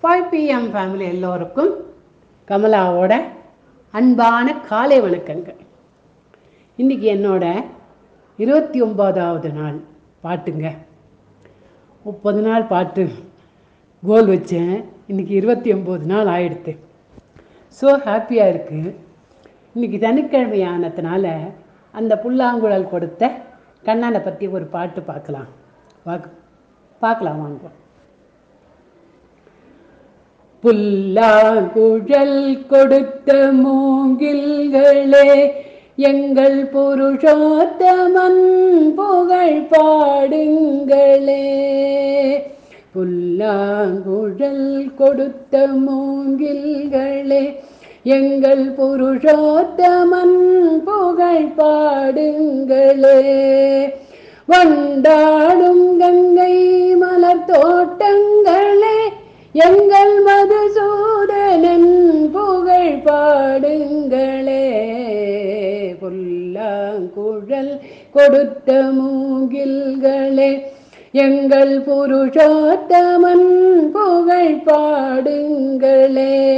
Five PM family எல்லோருக்கும் கமலாவோட அன்பான காலை வணக்கங்கள். இன்றைக்கி என்னோட இருபத்தி ஒம்போதாவது நாள் பாட்டுங்க. முப்பது நாள் பாட்டு கோல் வச்சேன். இன்றைக்கி இருபத்தி ஒம்பது நாள் ஆயிடுத்து. ஸோ ஹாப்பியாக இருக்குது இன்றைக்கி சனிக்கிழமை ஆனதுனால அந்த புல்லாங்குழல் கொடுத்த கண்ணனை பற்றி ஒரு பாட்டு பார்க்கலாம். பார்க்க பார்க்கலாம் வாங்குவோம் புல்லாகுழல் கொடுத்த மூங்கில்களே எங்கள் புருஷோத்தமன் புகழ் பாடுங்களே. புல்லாங்குழல் கொடுத்த மூங்கில்களே எங்கள் புருஷோத்தமன் புகழ் பாடுங்களே. வண்டாடும் கங்கை மலர் தோட்டங்களே எங்கள் மதுசூதனன் புகழ் பாடுங்களே. புல்லாங்குழல் கொடுத்த மூங்கில்களே எங்கள் புருஷோத்தமன் புகழ் பாடுங்களே.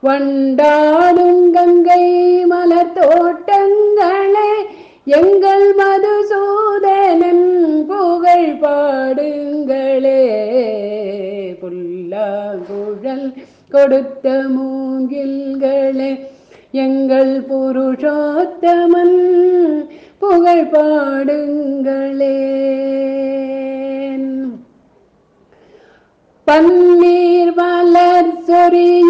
வண்டாடும் கங்கை மலர் தோட்டங்களே எங்கள் கொடுத்த மூங்கில்களே எங்கள் புருஷோத்தமன் புகழ் பாடுங்களே பன்னீர் மலர் சொரியுமேகங்களே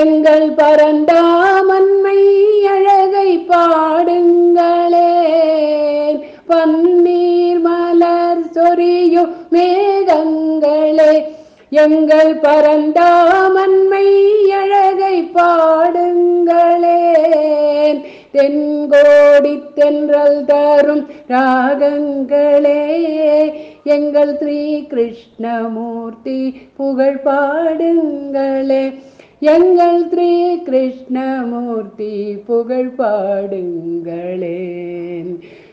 எங்கள் பரந்தாமன்மை அழகை பாடுங்களே பன்னீர் மலர் சொரியும் மே எங்கள் பரந்தாமன்மை அழகை பாடுங்களே. தென்கோடி தென்றல் தரும் ராகங்களே. எங்கள் ஸ்ரீ கிருஷ்ணமூர்த்தி புகழ் பாடுங்களே. எங்கள் ஸ்ரீ கிருஷ்ணமூர்த்தி புகழ் பாடுங்களே.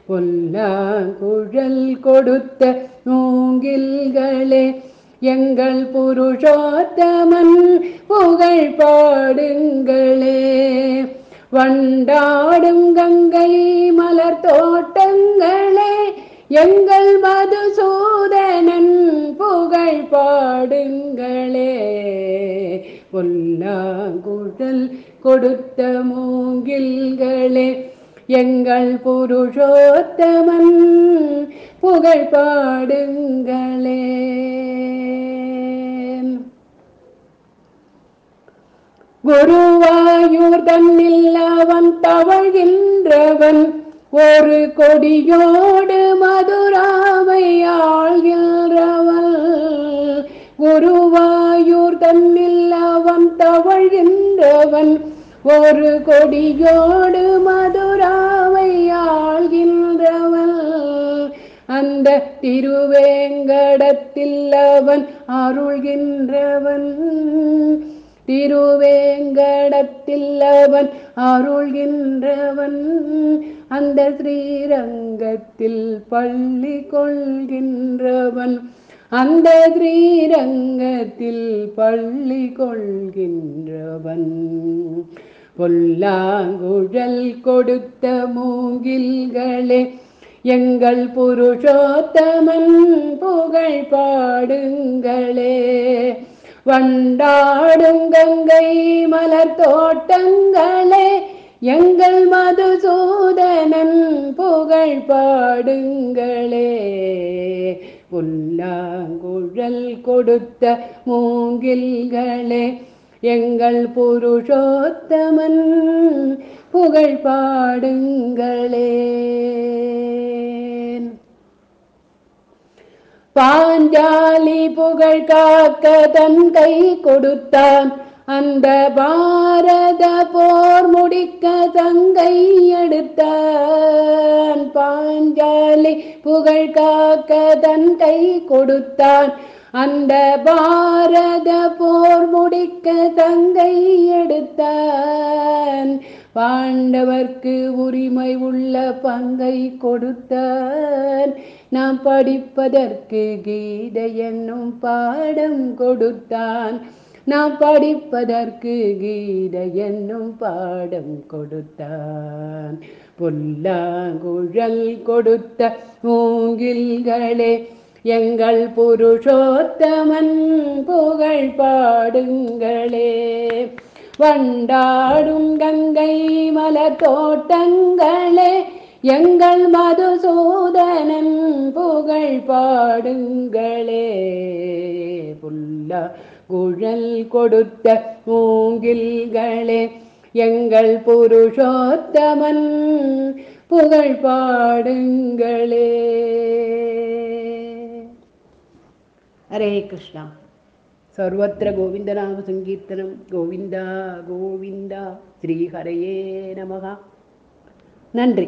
பொல்லாங்குழல் கொடுத்த மூங்கில்களே. எங்கள் புருஷோத்தமன் புகழ் பாடுங்களே. வண்டாடும் கங்கை மலர் தோட்டங்களே எங்கள் மதுசூதனன் புகழ் பாடுங்களே. பொல்லாங்குழல் கொடுத்த மூங்கில்களே எங்கள் புருஷோத்தமன் புகழ் பாடுங்கள் குருவாயூர் தன்னில் அவன் தவழ்கின்றவன். ஒரு கொடியோடு மதுராவை ஆள்கின்றவன் குருவாயூர் தன்னில் அவன் தவழ்கின்றவன். ஒரு கொடியோடு மதுராவை ஆள்கின்றவன் அந்த திருவேங்கடத்தில் அவன் அருள்கின்றவன். திருவேங்கடத்தில் அவன் அருள்கின்றவன். அந்த ஸ்ரீரங்கத்தில் பள்ளி கொள்கின்றவன். அந்த ஸ்ரீரங்கத்தில் பள்ளி கொள்கின்றவன். பொல்லாங்குழல் கொடுத்த மூங்கில்களே எங்கள் புருஷோத்தமன் புகழ் பாடுங்களே. வண்டாடும் கங்கை மலர் தோட்டங்களே எங்கள் மதுசூதனன் புகழ் பாடுங்களே. புல்லாங்குழல் கொடுத்த மூங்கில்களே எங்கள் புருஷோத்தமன் புகழ் பாடுங்களே. பாஞ்சாலி புகழ் காக்க தன் கை கொடுத்தான். அந்த பாரத போர் முடிக்க தங்கை எடுத்தான். பாஞ்சாலி புகழ் காக்க தன் கை கொடுத்தான். அந்த பாரத போர் முடிக்க தங்கை எடுத்தான். பாண்டவர்க்கு உரிமை உள்ள பங்கை கொடுத்தான். நாம் படிப்பதற்கு கீதை என்னும் பாடம் கொடுத்தான். நாம் படிப்பதற்கு கீதை என்னும் பாடம் கொடுத்தான். புல்லாங்குழல் கொடுத்த மூங்கில்களே எங்கள் புருஷோத்தமன் புகழ் பாடுங்களே. வண்டாடும் கங்கை மலர் தோட்டங்களே எங்கள் மதுசூதனன் புகழ் பாடுங்களே. புல்ல குழல் கொடுத்த மூங்கில்களே எங்கள் புருஷோத்தமன் புகழ் பாடுங்களே. ஹரே கிருஷ்ணா. சர்வத்திர கோவிந்தநாம சங்கீர்த்தனம். கோவிந்தா கோவிந்தா ஸ்ரீஹரையே நமகா நன்றி.